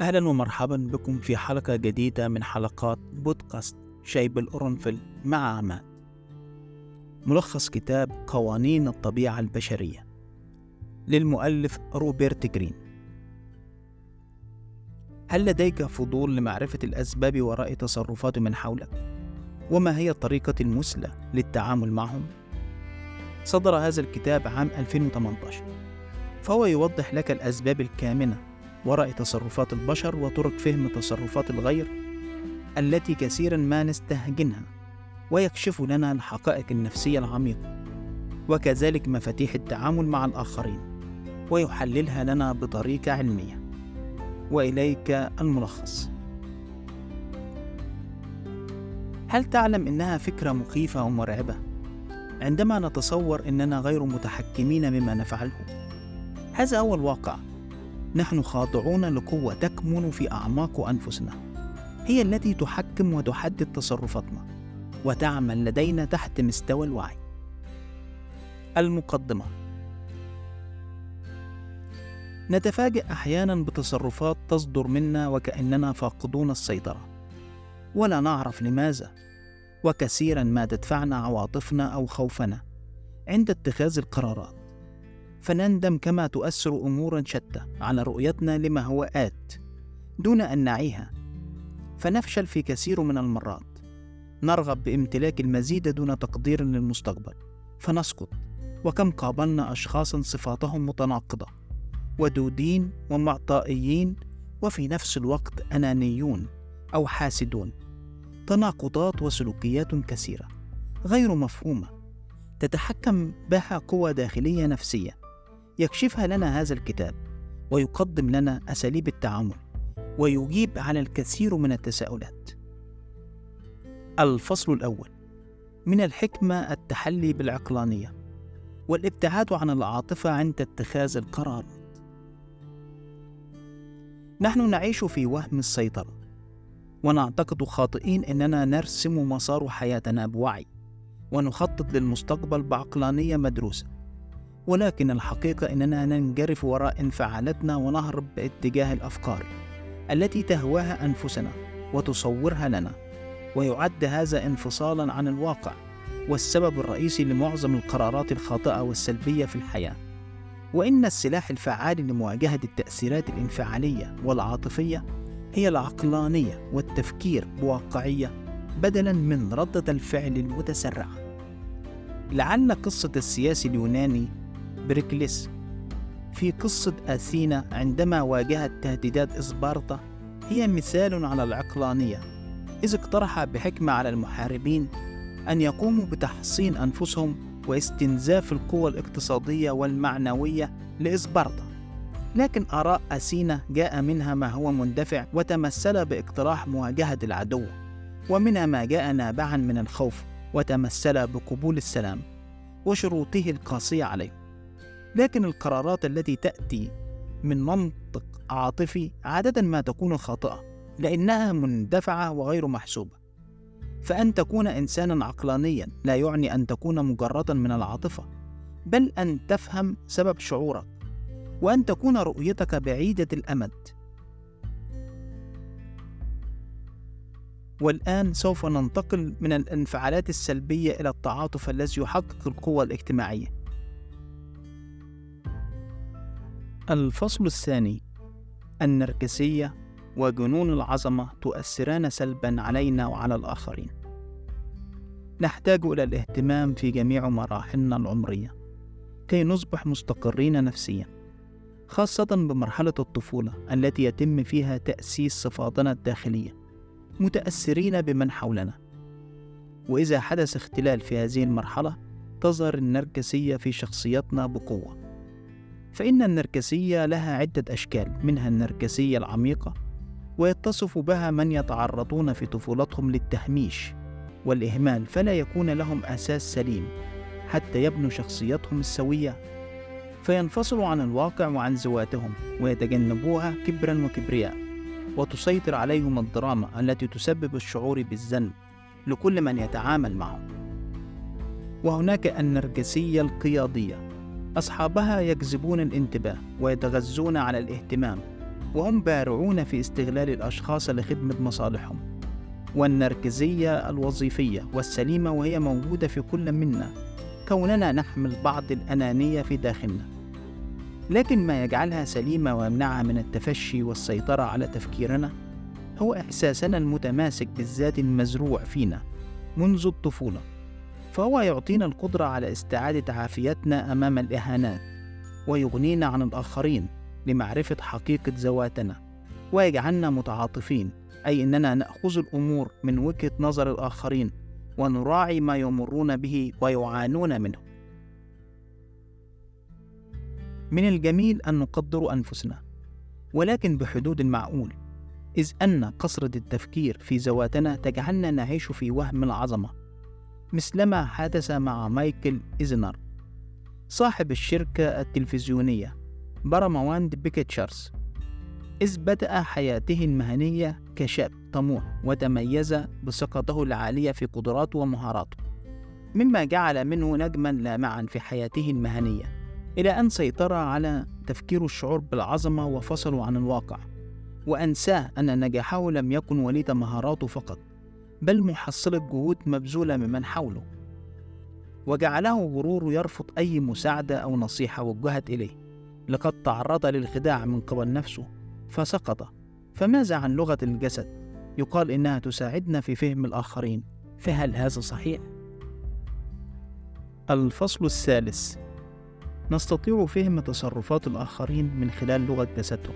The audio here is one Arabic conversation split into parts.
أهلا ومرحبا بكم في حلقة جديدة من حلقات بودكاست شاي بالقرنفل مع عماد ملخص كتاب قوانين الطبيعة البشرية للمؤلف روبرت جرين هل لديك فضول لمعرفة الأسباب وراء تصرفات من حولك؟ وما هي الطريقة المثلى للتعامل معهم؟ صدر هذا الكتاب عام 2018 فهو يوضح لك الأسباب الكامنة وراء تصرفات البشر وطرق فهم تصرفات الغير التي كثيرا ما نستهجنها ويكشف لنا الحقائق النفسية العميقة وكذلك مفاتيح التعامل مع الآخرين ويحللها لنا بطريقة علمية. وإليك الملخص. هل تعلم إنها فكرة مخيفة ومرعبة؟ عندما نتصور إننا غير متحكمين مما نفعله؟ هذا هو الواقع. نحن خاضعون لقوة تكمن في أعماق أنفسنا. هي التي تحكم وتحدد تصرفاتنا وتعمل لدينا تحت مستوى الوعي. المقدمة. نتفاجئ أحيانا بتصرفات تصدر منا وكأننا فاقدون السيطرة. ولا نعرف لماذا. وكثيرا ما تدفعنا عواطفنا أو خوفنا عند اتخاذ القرارات. فنندم كما تؤثر أمورا شتى على رؤيتنا لما هو آت دون أن نعيها. فنفشل في كثير من المرات. نرغب بامتلاك المزيد دون تقدير للمستقبل. فنسقط. وكم قابلنا أشخاصا صفاتهم متناقضة. ودودين ومعطائيين وفي نفس الوقت أنانيون أو حاسدون. تناقضات وسلوكيات كثيرة. غير مفهومة. تتحكم بها قوة داخلية نفسية. يكشفها لنا هذا الكتاب ويقدم لنا أساليب التعامل ويجيب على الكثير من التساؤلات. الفصل الأول من الحكمة التحلي بالعقلانية والابتعاد عن العاطفة عند اتخاذ القرارات. نحن نعيش في وهم السيطرة ونعتقد خاطئين إننا نرسم مسار حياتنا بوعي ونخطط للمستقبل بعقلانية مدروسة. ولكن الحقيقة أننا ننجرف وراء انفعالاتنا ونهرب باتجاه الأفكار التي تهواها أنفسنا وتصورها لنا ويعد هذا انفصالا عن الواقع والسبب الرئيسي لمعظم القرارات الخاطئة والسلبية في الحياة. وإن السلاح الفعال لمواجهة التأثيرات الانفعالية والعاطفية هي العقلانية والتفكير بواقعية بدلا من ردة الفعل المتسرعة. لعل قصة السياسي اليوناني بريكليس. في قصة أثينا عندما واجهت تهديدات إسبارتا هي مثال على العقلانية. إذ اقترح بحكمة على المحاربين أن يقوموا بتحصين أنفسهم واستنزاف القوى الاقتصادية والمعنوية لإسبارتا لكن آراء أثينا جاء منها ما هو مندفع وتمثل باقتراح مواجهة العدو. ومنها ما جاء نابعا من الخوف وتمثل بقبول السلام وشروطه القاسية عليه. لكن القرارات التي تأتي من منطق عاطفي عادة ما تكون خاطئة لأنها مندفعة وغير محسوبة. فأن تكون إنسانا عقلانيا لا يعني أن تكون مجردا من العاطفة بل أن تفهم سبب شعورك وأن تكون رؤيتك بعيدة الأمد. والآن سوف ننتقل من الانفعالات السلبية إلى التعاطف الذي يحقق القوة الاجتماعية. الفصل الثاني. النرجسية وجنون العظمة تؤثران سلبا علينا وعلى الآخرين. نحتاج إلى الاهتمام في جميع مراحلنا العمرية كي نصبح مستقرين نفسيا خاصة بمرحلة الطفولة التي يتم فيها تأسيس صفاتنا الداخلية متأثرين بمن حولنا. وإذا حدث اختلال في هذه المرحلة تظهر النرجسية في شخصيتنا بقوة. فإن النرجسية لها عدة أشكال منها النرجسية العميقة ويتصف بها من يتعرضون في طفولتهم للتهميش والإهمال فلا يكون لهم أساس سليم حتى يبنوا شخصيتهم السوية. فينفصلوا عن الواقع وعن ذواتهم ويتجنبوها كبرا وكبرياء وتسيطر عليهم الدراما التي تسبب الشعور بالذنب لكل من يتعامل معهم. وهناك النرجسية القيادية. أصحابها يجذبون الانتباه ويتغذون على الاهتمام وهم بارعون في استغلال الأشخاص لخدمة مصالحهم. والنرجسية الوظيفية والسليمة وهي موجودة في كل منا كوننا نحمل بعض الأنانية في داخلنا. لكن ما يجعلها سليمة ويمنعها من التفشي والسيطرة على تفكيرنا هو إحساسنا المتماسك بالذات المزروع فينا منذ الطفولة. فهو يعطينا القدرة على استعادة عافيتنا أمام الإهانات ويغنينا عن الآخرين لمعرفة حقيقة ذواتنا ويجعلنا متعاطفين أي أننا نأخذ الأمور من وجهة نظر الآخرين ونراعي ما يمرون به ويعانون منه. من الجميل أن نقدر أنفسنا ولكن بحدود المعقول إذ أن كثرة التفكير في ذواتنا تجعلنا نعيش في وهم العظمة. مثلما حدث مع مايكل إيزنر صاحب الشركة التلفزيونية باراماونت بيكتشرز. إذ بدأ حياته المهنية كشاب طموح وتميز بثقته العالية في قدراته ومهاراته مما جعل منه نجما لامعا في حياته المهنية إلى أن سيطر على تفكير الشعور بالعظمة وفصله عن الواقع وأنساه أن نجاحه لم يكن وليد مهاراته فقط. بل محصلة جهود مبذولة ممن حوله. وجعله غرور يرفض أي مساعدة أو نصيحة وجهت إليه. لقد تعرض للخداع من قبل نفسه فسقط. فماذا عن لغة الجسد؟ يقال إنها تساعدنا في فهم الآخرين فهل هذا صحيح؟ الفصل الثالث. نستطيع فهم تصرفات الآخرين من خلال لغة جسدهم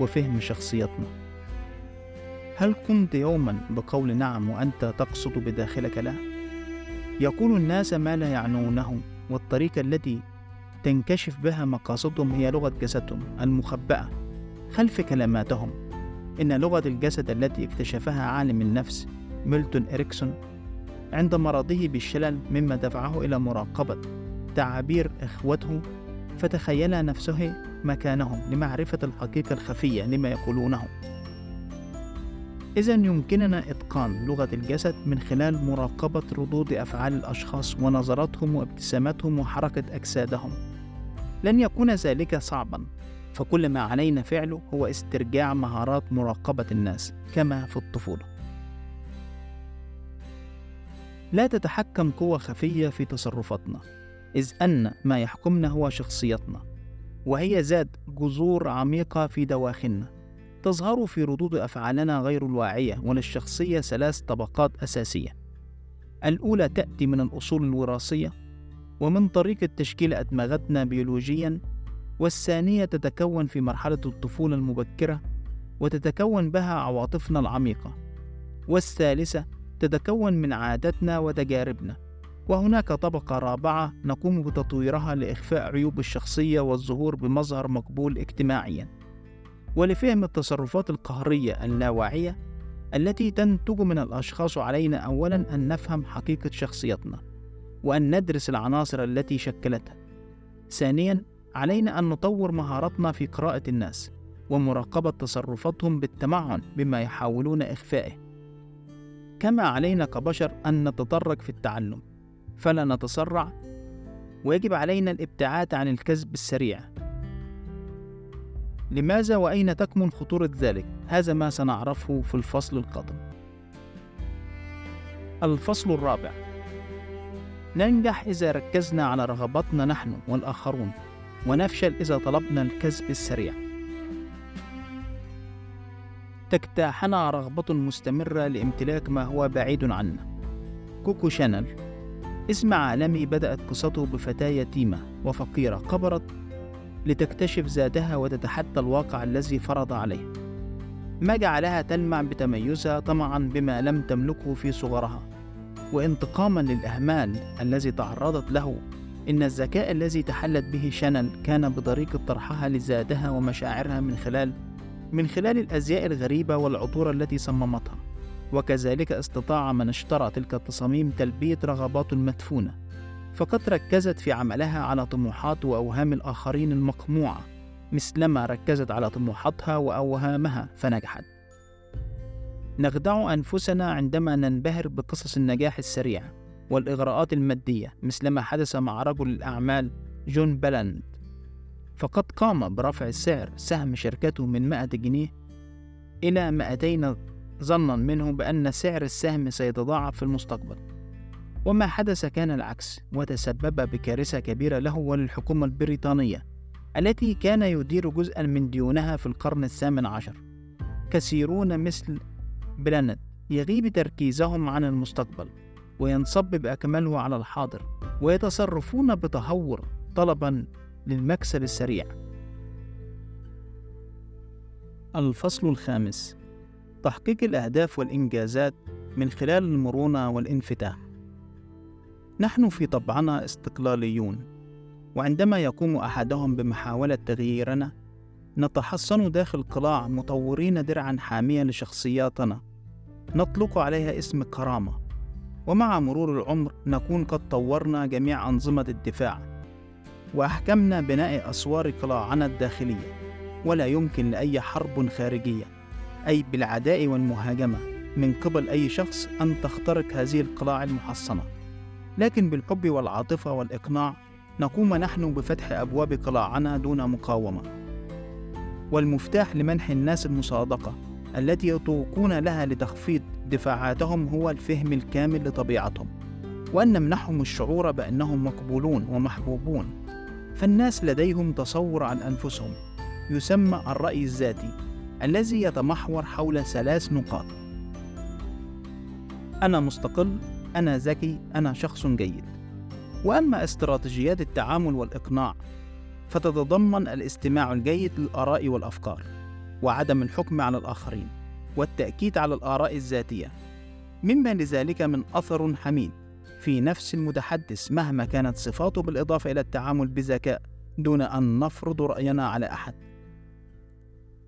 وفهم شخصيتنا. هل قمت يوما بقول نعم وأنت تقصد بداخلك لا؟ يقول الناس ما لا يعنونه والطريقة التي تنكشف بها مقاصدهم هي لغة جسدهم المخبأة خلف كلماتهم إن لغة الجسد التي اكتشفها عالم النفس ميلتون إريكسون عند مرضه بالشلل مما دفعه إلى مراقبة تعابير إخوته فتخيل نفسه مكانهم لمعرفة الحقيقة الخفية لما يقولونه إذا يمكننا إتقان لغة الجسد من خلال مراقبة ردود أفعال الأشخاص ونظراتهم وابتساماتهم وحركة أجسادهم لن يكون ذلك صعبا فكل ما علينا فعله هو استرجاع مهارات مراقبة الناس كما في الطفولة. لا تتحكم قوة خفية في تصرفاتنا، إذ أن ما يحكمنا هو شخصيتنا، وهي ذات جذور عميقة في دواخلنا، تظهر في ردود أفعالنا غير الواعية، وللشخصية ثلاث طبقات أساسية. الأولى تأتي من الأصول الوراثية، ومن طريقة تشكيل أدمغتنا بيولوجيًا والثانية تتكون في مرحلة الطفولة المبكرة وتتكون بها عواطفنا العميقة والثالثة تتكون من عاداتنا وتجاربنا وهناك طبقة رابعة نقوم بتطويرها لإخفاء عيوب الشخصية والظهور بمظهر مقبول اجتماعيا ولفهم التصرفات القهرية اللاواعية التي تنتج من الأشخاص علينا أولا أن نفهم حقيقة شخصيتنا وأن ندرس العناصر التي شكلتها. ثانيا علينا أن نطور مهاراتنا في قراءة الناس ومراقبة تصرفاتهم بالتمعن بما يحاولون إخفائه. كما علينا كبشر أن نتطرق في التعلم فلا نتسرع. ويجب علينا الابتعاد عن الكذب السريع. لماذا وأين تكمن خطورة ذلك؟ هذا ما سنعرفه في الفصل القادم. الفصل الرابع ننجح إذا ركزنا على رغباتنا نحن والآخرون ونفشل إذا طلبنا الكسب السريع تجتاحنا رغبة مستمرة لامتلاك ما هو بعيد عنا كوكو شانل اسم عالمي بدأت قصته بفتاة يتيمة وفقيرة كبرت لتكتشف ذاتها وتتحدى الواقع الذي فرض عليها ما جعلها تلمع بتميزها طمعا بما لم تملكه في صغرها. وانتقاما للإهمال الذي تعرضت له إن الذكاء الذي تحلت به شانل كان بطريقة طرحها لذاتها ومشاعرها من خلال من خلال الأزياء الغريبة والعطور التي صممتها. وكذلك استطاع من اشترى تلك التصاميم تلبية رغبات المدفونة فقد ركزت في عملها على طموحات وأوهام الآخرين المقموعة مثلما ركزت على طموحاتها وأوهامها فنجحت. نخدع أنفسنا عندما ننبهر بقصص النجاح السريع والإغراءات المادية مثلما حدث مع رجل الأعمال جون بلانت فقد قام برفع سعر سهم شركته من 100 جنيه إلى 200 ظنا منه بأن سعر السهم سيتضاعف في المستقبل. وما حدث كان العكس وتسبب بكارثة كبيرة له وللحكومة البريطانية التي كان يدير جزءا من ديونها في القرن الثامن عشر. كثيرون مثل بلانت يغيب تركيزهم عن المستقبل وينصب بأكمله على الحاضر ويتصرفون بتهور طلبا للمكسب السريع. الفصل الخامس تحقيق الأهداف والإنجازات من خلال المرونة والانفتاح. نحن في طبعنا استقلاليون وعندما يقوم أحدهم بمحاولة تغييرنا نتحصن داخل قلاع مطورين درعا حامية لشخصياتنا. نطلق عليها اسم كرامة ومع مرور العمر نكون قد طورنا جميع أنظمة الدفاع وأحكمنا بناء أسوار قلاعنا الداخلية ولا يمكن لأي حرب خارجية أي بالعداء والمهاجمة من قبل أي شخص أن تخترق هذه القلاع المحصنة. لكن بالحب والعاطفة والإقناع نقوم نحن بفتح أبواب قلاعنا دون مقاومة. والمفتاح لمنح الناس المصادقة التي يطوقون لها لتخفيض دفاعاتهم هو الفهم الكامل لطبيعتهم. وأن نمنحهم الشعور بأنهم مقبولون ومحبوبون. فالناس لديهم تصور عن أنفسهم. يسمى الرأي الذاتي الذي يتمحور حول ثلاث نقاط. أنا مستقل أنا ذكي أنا شخص جيد. وأما استراتيجيات التعامل والإقناع فتتضمن الاستماع الجيد للآراء والأفكار وعدم الحكم على الآخرين والتأكيد على الآراء الذاتية. مما لذلك من أثر حميد في نفس المتحدث مهما كانت صفاته بالإضافة إلى التعامل بذكاء دون أن نفرض رأينا على أحد.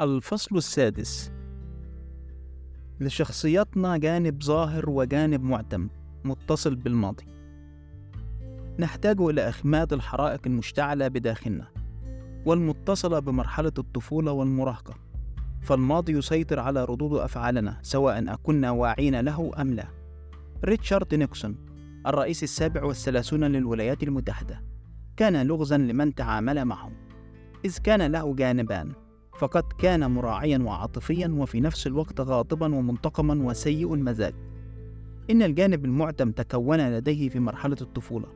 الفصل السادس. لشخصيتنا جانب ظاهر وجانب معتم. متصل بالماضي. نحتاج إلى إخماد الحرائق المشتعلة بداخلنا والمتصلة بمرحلة الطفولة والمراهقة. فالماضي يسيطر على ردود أفعالنا سواء أكنا واعين له أم لا. ريتشارد نيكسون الرئيس السابع والثلاثون للولايات المتحدة كان لغزا لمن تعامل معه إذ كان له جانبان فقد كان مراعيا وعاطفيا وفي نفس الوقت غاضبا ومنتقما وسيء المزاج. إن الجانب المعتم تكون لديه في مرحلة الطفولة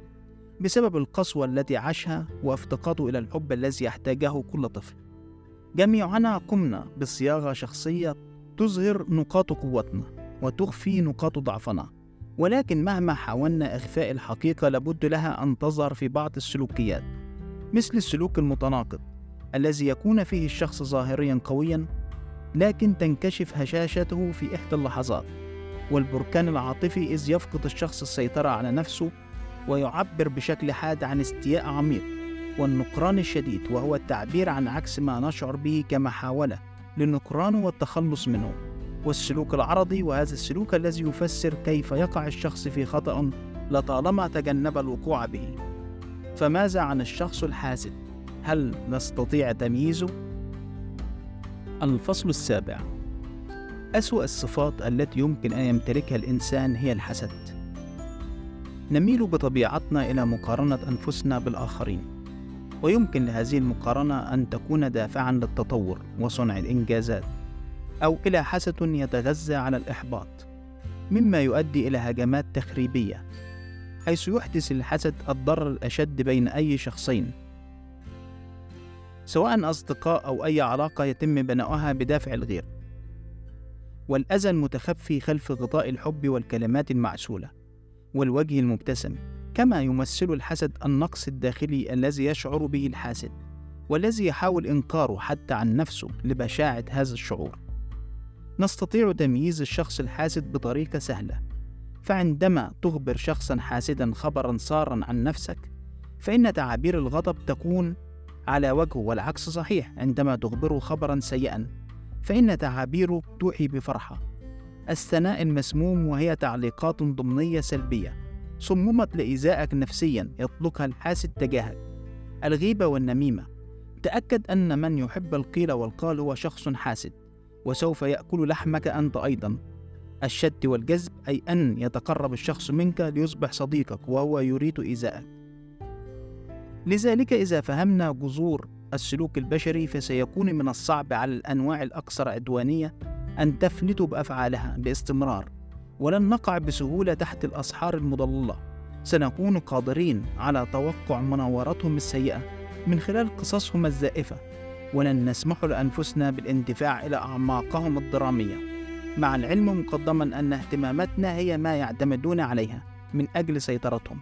بسبب القسوة التي عاشها وافتقاده إلى الحب الذي يحتاجه كل طفل. جميعنا قمنا بصياغة شخصية تظهر نقاط قوتنا وتخفي نقاط ضعفنا ولكن مهما حاولنا إخفاء الحقيقة لابد لها أن تظهر في بعض السلوكيات مثل السلوك المتناقض الذي يكون فيه الشخص ظاهريا قويا لكن تنكشف هشاشته في إحدى اللحظات. والبركان العاطفي إذ يفقد الشخص السيطرة على نفسه ويعبر بشكل حاد عن استياء عميق والنكران الشديد وهو التعبير عن عكس ما نشعر به كمحاولة للنكران والتخلص منه. والسلوك العرضي وهذا السلوك الذي يفسر كيف يقع الشخص في خطأ لطالما تجنب الوقوع به. فماذا عن الشخص الحاسد؟ هل نستطيع تمييزه؟ الفصل السابع. أسوأ الصفات التي يمكن أن يمتلكها الإنسان هي الحسد. نميل بطبيعتنا إلى مقارنة أنفسنا بالآخرين ويمكن لهذه المقارنة أن تكون دافعا للتطور وصنع الإنجازات أو إلى حسد يتغذى على الإحباط مما يؤدي إلى هجمات تخريبية حيث يحدث الحسد الضرر الأشد بين أي شخصين. سواء أصدقاء أو أي علاقة يتم بناؤها بدافع الغير. والأذى المتخفي خلف غطاء الحب والكلمات المعسولة. والوجه المبتسم كما يمثل الحسد النقص الداخلي الذي يشعر به الحاسد والذي يحاول إنكاره حتى عن نفسه لبشاعة هذا الشعور. نستطيع تمييز الشخص الحاسد بطريقة سهلة. فعندما تخبر شخصا حاسدا خبرا سارا عن نفسك فإن تعابير الغضب تكون على وجهه والعكس صحيح عندما تخبره خبرا سيئا. فإن تعابيره توحي بفرحة. الثناء المسموم وهي تعليقات ضمنية سلبية صممت لإيذائك نفسيا يطلقها الحاسد تجاهك. الغيبة والنميمة. تأكد أن من يحب القيل والقال هو شخص حاسد وسوف يأكل لحمك أنت أيضا. الشد والجذب أي أن يتقرب الشخص منك ليصبح صديقك وهو يريد إيذائك لذلك إذا فهمنا جذور السلوك البشري فسيكون من الصعب على الأنواع الأكثر عدوانية أن تفلتوا بأفعالها باستمرار. ولن نقع بسهولة تحت الأسحار المضللة. سنكون قادرين على توقع مناورتهم السيئة من خلال قصصهم الزائفة. ولن نسمح لأنفسنا بالاندفاع إلى أعماقهم الدرامية. مع العلم مقدما أن اهتماماتنا هي ما يعتمدون عليها من أجل سيطرتهم.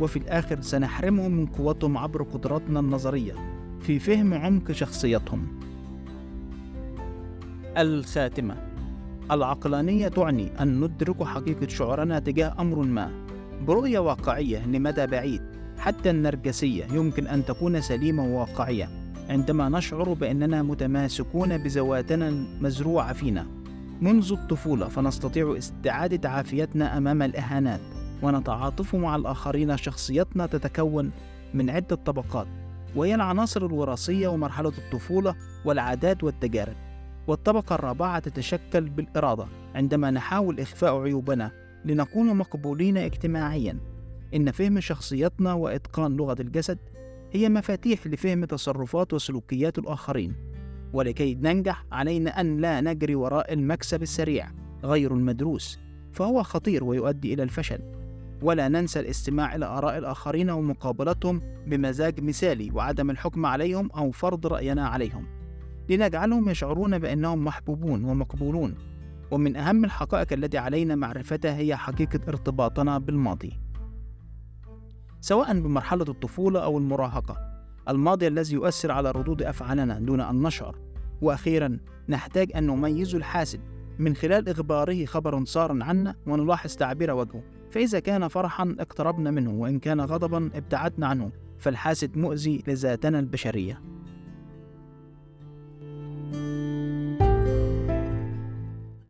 وفي الآخر سنحرمهم من قوتهم عبر قدراتنا النظرية. في فهم عمق شخصيتهم. الخاتمة. العقلانية تعني أن ندرك حقيقة شعورنا تجاه أمر ما. برؤية واقعية لمدى بعيد حتى النرجسية يمكن أن تكون سليمة وواقعية عندما نشعر بأننا متماسكون بذواتنا المزروعة فينا. منذ الطفولة فنستطيع استعادة عافيتنا أمام الإهانات ونتعاطف مع الآخرين شخصيتنا تتكون من عدة طبقات. وهي العناصر الوراثية ومرحلة الطفولة والعادات والتجارب. والطبقة الرابعة تتشكل بالإرادة عندما نحاول إخفاء عيوبنا لنكون مقبولين اجتماعيا. إن فهم شخصيتنا وإتقان لغة الجسد هي مفاتيح لفهم تصرفات وسلوكيات الآخرين. ولكي ننجح علينا أن لا نجري وراء المكسب السريع غير المدروس فهو خطير ويؤدي إلى الفشل. ولا ننسى الاستماع إلى آراء الآخرين ومقابلتهم بمزاج مثالي وعدم الحكم عليهم أو فرض رأينا عليهم. لنجعلهم يشعرون بأنهم محبوبون ومقبولون ومن أهم الحقائق التي علينا معرفتها هي حقيقة ارتباطنا بالماضي. سواء بمرحلة الطفولة أو المراهقة الماضي الذي يؤثر على ردود أفعالنا دون أن نشعر. وأخيرا نحتاج أن نميز الحاسد من خلال إخباره خبر صار عنا ونلاحظ تعبير وجهه. فإذا كان فرحا اقتربنا منه وإن كان غضبا ابتعدنا عنه فالحاسد مؤذي لذاتنا البشرية.